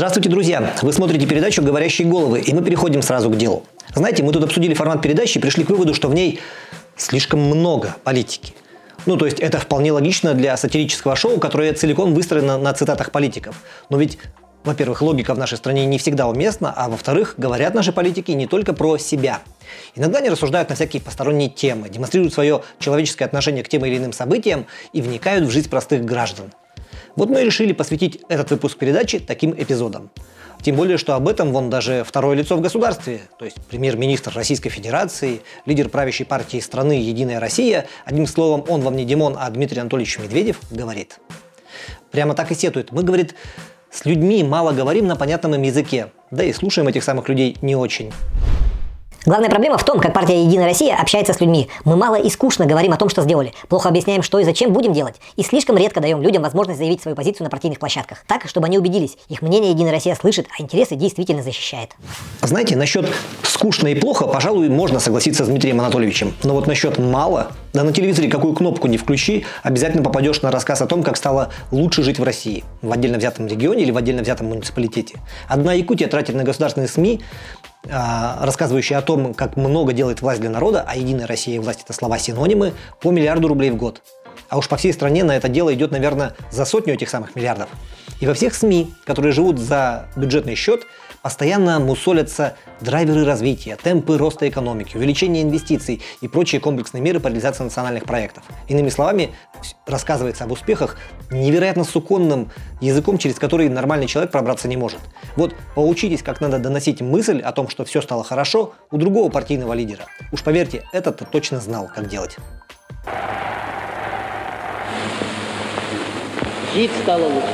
Здравствуйте, друзья! Вы смотрите передачу «Говорящие головы», и мы переходим сразу к делу. Знаете, мы тут обсудили формат передачи и пришли к выводу, что в ней слишком много политики. Ну, то есть это вполне логично для сатирического шоу, которое целиком выстроено на цитатах политиков. Но ведь во-первых, логика в нашей стране не всегда уместна, а во-вторых, говорят наши политики не только про себя. Иногда они рассуждают на всякие посторонние темы, демонстрируют свое человеческое отношение к тем или иным событиям и вникают в жизнь простых граждан. Вот мы и решили посвятить этот выпуск передачи таким эпизодам. Тем более, что об этом вон даже второе лицо в государстве, то есть премьер-министр Российской Федерации, лидер правящей партии страны «Единая Россия», одним словом, он вам не Димон, а Дмитрий Анатольевич Медведев, говорит. Прямо так и сетует. Мы, говорит, с людьми мало говорим на понятном им языке, да и слушаем этих самых людей не очень. Главная проблема в том, как партия «Единая Россия» общается с людьми. Мы мало и скучно говорим о том, что сделали, плохо объясняем, что и зачем будем делать, и слишком редко даем людям возможность заявить свою позицию на партийных площадках. Так, чтобы они убедились, их мнение «Единая Россия» слышит, а интересы действительно защищает. Знаете, насчет скучно и плохо, пожалуй, можно согласиться с Дмитрием Анатольевичем. Но вот насчет мало, да на телевизоре какую кнопку не включи, обязательно попадешь на рассказ о том, как стало лучше жить в России, в отдельно взятом регионе или в отдельно взятом муниципалитете. Одна Якутия тратит на государственные СМИ а, рассказывающие о том, как много делает власть для народа, а «Единая Россия» и «власть» — это слова-синонимы, по миллиарду рублей в год. А уж по всей стране на это дело идет, наверное, за сотню этих самых миллиардов. И во всех СМИ, которые живут за бюджетный счет, постоянно мусолятся драйверы развития, темпы роста экономики, увеличение инвестиций и прочие комплексные меры по реализации национальных проектов. Иными словами, рассказывается об успехах невероятно суконным языком, через который нормальный человек пробраться не может. Вот поучитесь, как надо доносить мысль о том, что все стало хорошо, у другого партийного лидера. Уж поверьте, этот-то точно знал, как делать. Жить стало лучше.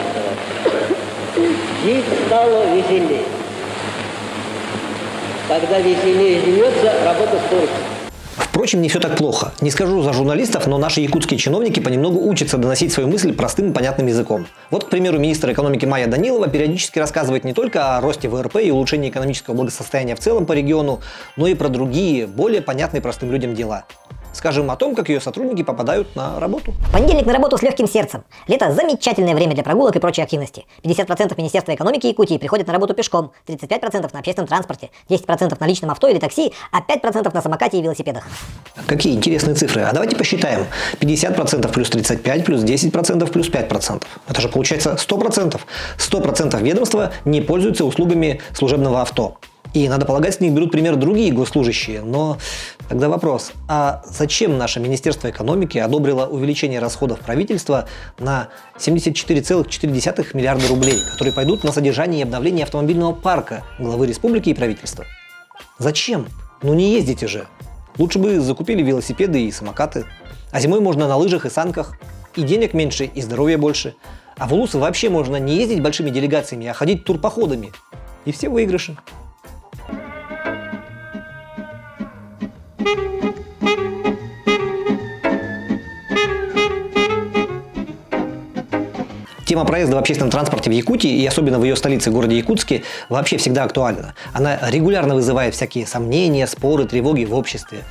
Жить стало веселее. Когда веселее живется, работа скорость. Впрочем, не все так плохо. Не скажу за журналистов, но наши якутские чиновники понемногу учатся доносить свою мысль простым и понятным языком. Вот, к примеру, министр экономики Майя Данилова периодически рассказывает не только о росте ВРП и улучшении экономического благосостояния в целом по региону, но и про другие, более понятные простым людям дела. Скажем о том, как ее сотрудники попадают на работу. Понедельник на работу с легким сердцем. Лето – замечательное время для прогулок и прочей активности. 50% Министерства экономики Якутии приходят на работу пешком, 35% на общественном транспорте, 10% на личном авто или такси, а 5% на самокате и велосипедах. Какие интересные цифры. А давайте посчитаем. 50% плюс 35 плюс 10% плюс 5%. Это же получается 100%. 100% ведомства не пользуются услугами служебного авто. И, надо полагать, с них берут пример другие госслужащие. Но тогда вопрос, а зачем наше Министерство экономики одобрило увеличение расходов правительства на 74,4 миллиарда рублей, которые пойдут на содержание и обновление автомобильного парка главы республики и правительства? Зачем? Ну не ездите же. Лучше бы закупили велосипеды и самокаты. А зимой можно на лыжах и санках. И денег меньше, и здоровья больше. А в Улусы вообще можно не ездить большими делегациями, а ходить турпоходами. И все выигрыши. Тема проезда в общественном транспорте в Якутии и особенно в ее столице, городе Якутске, вообще всегда актуальна. Она регулярно вызывает всякие сомнения, споры, тревоги в обществе.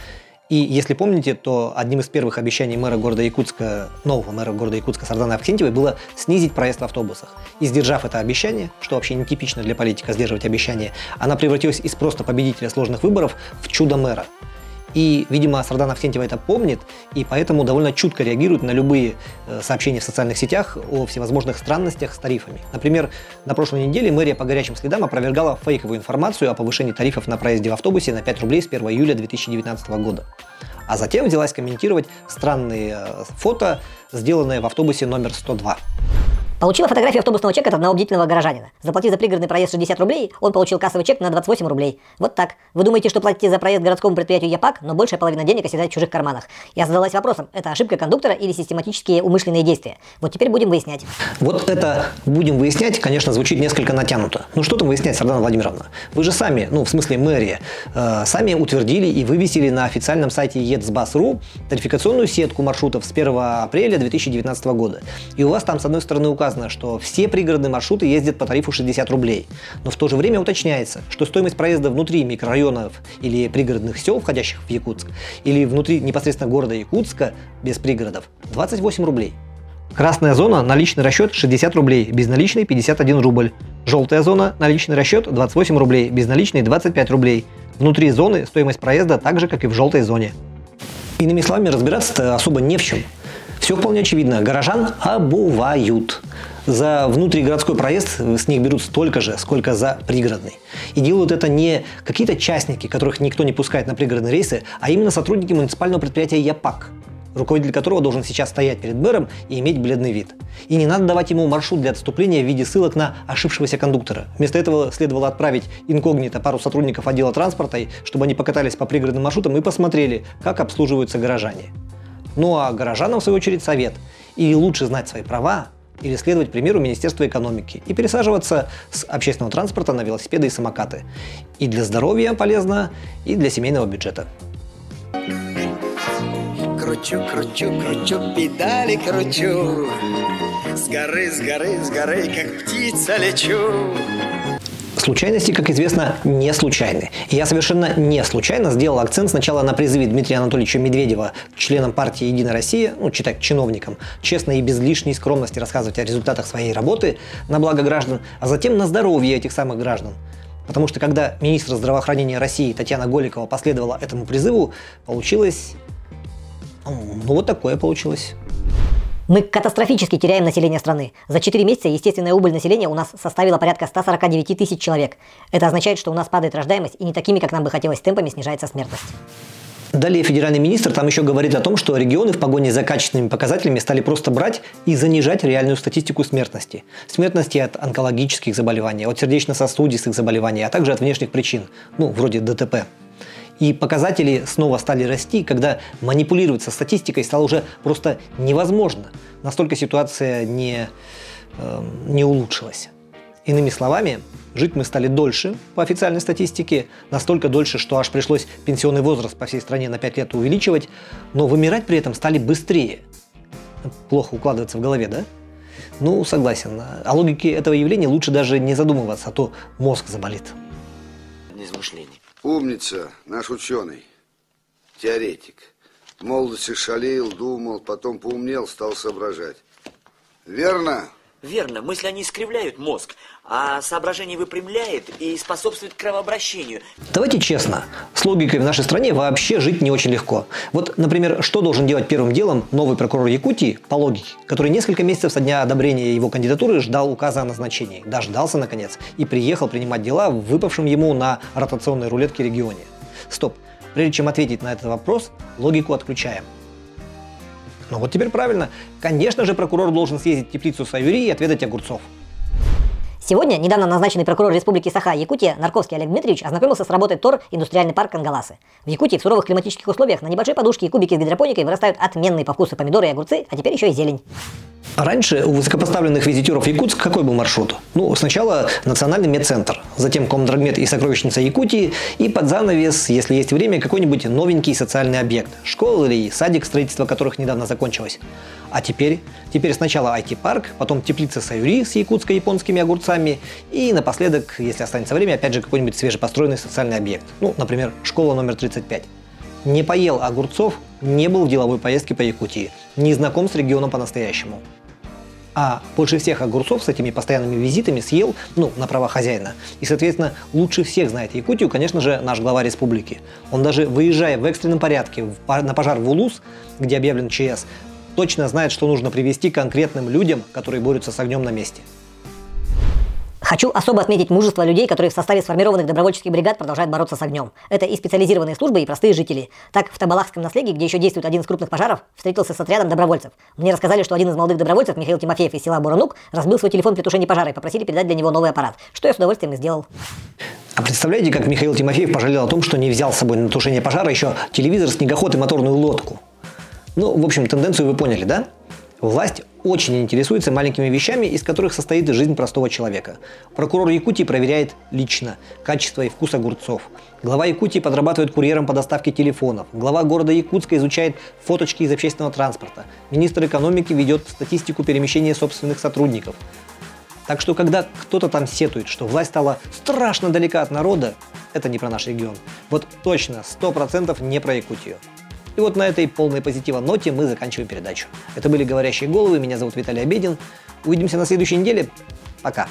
И если помните, то одним из первых обещаний мэра города Якутска, нового мэра города Якутска Сардана Авксентьевой было снизить проезд в автобусах. И сдержав это обещание, что вообще нетипично для политика сдерживать обещания, она превратилась из просто победителя сложных выборов в чудо мэра. И, видимо, Сардан Авсентьева это помнит, и поэтому довольно чутко реагирует на любые э, сообщения в социальных сетях о всевозможных странностях с тарифами. Например, на прошлой неделе мэрия по горячим следам опровергала фейковую информацию о повышении тарифов на проезде в автобусе на 5 рублей с 1 июля 2019 года. А затем взялась комментировать странные э, фото, сделанные в автобусе номер 102. Получила фотографию автобусного чека от одного бдительного горожанина. Заплатив за пригородный проезд 60 рублей, он получил кассовый чек на 28 рублей. Вот так. Вы думаете, что платите за проезд городскому предприятию ЯПАК, но большая половина денег оседает в чужих карманах. Я задалась вопросом, это ошибка кондуктора или систематические умышленные действия? Вот теперь будем выяснять. Вот это будем выяснять, конечно, звучит несколько натянуто. Ну что там выяснять, Сардана Владимировна? Вы же сами, ну в смысле мэрия, э, сами утвердили и вывесили на официальном сайте ЕЦБАС.ру тарификационную сетку маршрутов с 1 апреля 2019 года. И у вас там с одной стороны указано, что все все пригородные маршруты ездят по тарифу 60 рублей. Но в то же время уточняется, что стоимость проезда внутри микрорайонов или пригородных сел, входящих в Якутск, или внутри непосредственно города Якутска, без пригородов, 28 рублей. Красная зона, наличный расчет 60 рублей, безналичный 51 рубль. Желтая зона – наличный расчет 28 рублей, безналичный 25 рублей. Внутри зоны стоимость проезда так же, как и в желтой зоне. Иными словами, разбираться-то особо не в чем. Все вполне очевидно. Горожан обувают. За внутригородской проезд с них берут столько же, сколько за пригородный. И делают это не какие-то частники, которых никто не пускает на пригородные рейсы, а именно сотрудники муниципального предприятия ЯПАК, руководитель которого должен сейчас стоять перед мэром и иметь бледный вид. И не надо давать ему маршрут для отступления в виде ссылок на ошибшегося кондуктора. Вместо этого следовало отправить инкогнито пару сотрудников отдела транспорта, чтобы они покатались по пригородным маршрутам и посмотрели, как обслуживаются горожане. Ну а горожанам, в свою очередь, совет. И лучше знать свои права, или следовать примеру Министерства экономики и пересаживаться с общественного транспорта на велосипеды и самокаты. И для здоровья полезно, и для семейного бюджета. Кручу, кручу, кручу, педали кручу. С горы, с горы, с горы, как птица лечу. Случайности, как известно, не случайны. И я совершенно не случайно сделал акцент сначала на призыве Дмитрия Анатольевича Медведева членам партии «Единая Россия», ну, читать чиновникам, честно и без лишней скромности рассказывать о результатах своей работы на благо граждан, а затем на здоровье этих самых граждан. Потому что когда министр здравоохранения России Татьяна Голикова последовала этому призыву, получилось... Ну, вот такое получилось. Мы катастрофически теряем население страны. За 4 месяца естественная убыль населения у нас составила порядка 149 тысяч человек. Это означает, что у нас падает рождаемость и не такими, как нам бы хотелось, темпами снижается смертность. Далее федеральный министр там еще говорит о том, что регионы в погоне за качественными показателями стали просто брать и занижать реальную статистику смертности. Смертности от онкологических заболеваний, от сердечно-сосудистых заболеваний, а также от внешних причин, ну, вроде ДТП. И показатели снова стали расти, когда манипулировать со статистикой стало уже просто невозможно. Настолько ситуация не, э, не улучшилась. Иными словами, жить мы стали дольше по официальной статистике, настолько дольше, что аж пришлось пенсионный возраст по всей стране на 5 лет увеличивать, но вымирать при этом стали быстрее. Плохо укладывается в голове, да? Ну, согласен. О логике этого явления лучше даже не задумываться, а то мозг заболит. Измышлений. Умница, наш ученый, теоретик. В молодости шалил, думал, потом поумнел, стал соображать. Верно? Верно, мысли они искривляют мозг, а соображение выпрямляет и способствует кровообращению. Давайте честно, с логикой в нашей стране вообще жить не очень легко. Вот, например, что должен делать первым делом новый прокурор Якутии по логике, который несколько месяцев со дня одобрения его кандидатуры ждал указа о назначении, дождался наконец и приехал принимать дела в выпавшем ему на ротационной рулетке регионе. Стоп, прежде чем ответить на этот вопрос, логику отключаем. Ну вот теперь правильно. Конечно же, прокурор должен съездить в теплицу Саюри и отведать огурцов. Сегодня недавно назначенный прокурор Республики Саха Якутия Нарковский Олег Дмитриевич ознакомился с работой ТОР «Индустриальный парк Кангаласы». В Якутии в суровых климатических условиях на небольшой подушке и кубике с гидропоникой вырастают отменные по вкусу помидоры и огурцы, а теперь еще и зелень. Раньше у высокопоставленных визитеров Якутск какой был маршрут? Ну, сначала Национальный медцентр, затем Комдрагмед и Сокровищница Якутии, и под занавес, если есть время, какой-нибудь новенький социальный объект. Школа или садик, строительство которых недавно закончилось. А теперь? Теперь сначала IT-парк, потом теплица Саюри с якутско-японскими огурцами, и напоследок, если останется время, опять же какой-нибудь свежепостроенный социальный объект. Ну, например, школа номер 35. Не поел огурцов, не был в деловой поездке по Якутии, не знаком с регионом по-настоящему а больше всех огурцов с этими постоянными визитами съел, ну, на права хозяина. И, соответственно, лучше всех знает Якутию, конечно же, наш глава республики. Он даже выезжая в экстренном порядке на пожар в Улус, где объявлен ЧС, точно знает, что нужно привести конкретным людям, которые борются с огнем на месте. Хочу особо отметить мужество людей, которые в составе сформированных добровольческих бригад продолжают бороться с огнем. Это и специализированные службы, и простые жители. Так, в Табалахском наследии, где еще действует один из крупных пожаров, встретился с отрядом добровольцев. Мне рассказали, что один из молодых добровольцев, Михаил Тимофеев из села Буранук, разбил свой телефон при тушении пожара и попросили передать для него новый аппарат, что я с удовольствием и сделал. А представляете, как Михаил Тимофеев пожалел о том, что не взял с собой на тушение пожара еще телевизор, снегоход и моторную лодку? Ну, в общем, тенденцию вы поняли, да? Власть очень интересуется маленькими вещами, из которых состоит жизнь простого человека. Прокурор Якутии проверяет лично качество и вкус огурцов. Глава Якутии подрабатывает курьером по доставке телефонов. Глава города Якутска изучает фоточки из общественного транспорта. Министр экономики ведет статистику перемещения собственных сотрудников. Так что, когда кто-то там сетует, что власть стала страшно далека от народа, это не про наш регион. Вот точно, 100% не про Якутию. И вот на этой полной позитива ноте мы заканчиваем передачу. Это были «Говорящие головы», меня зовут Виталий Обедин. Увидимся на следующей неделе. Пока.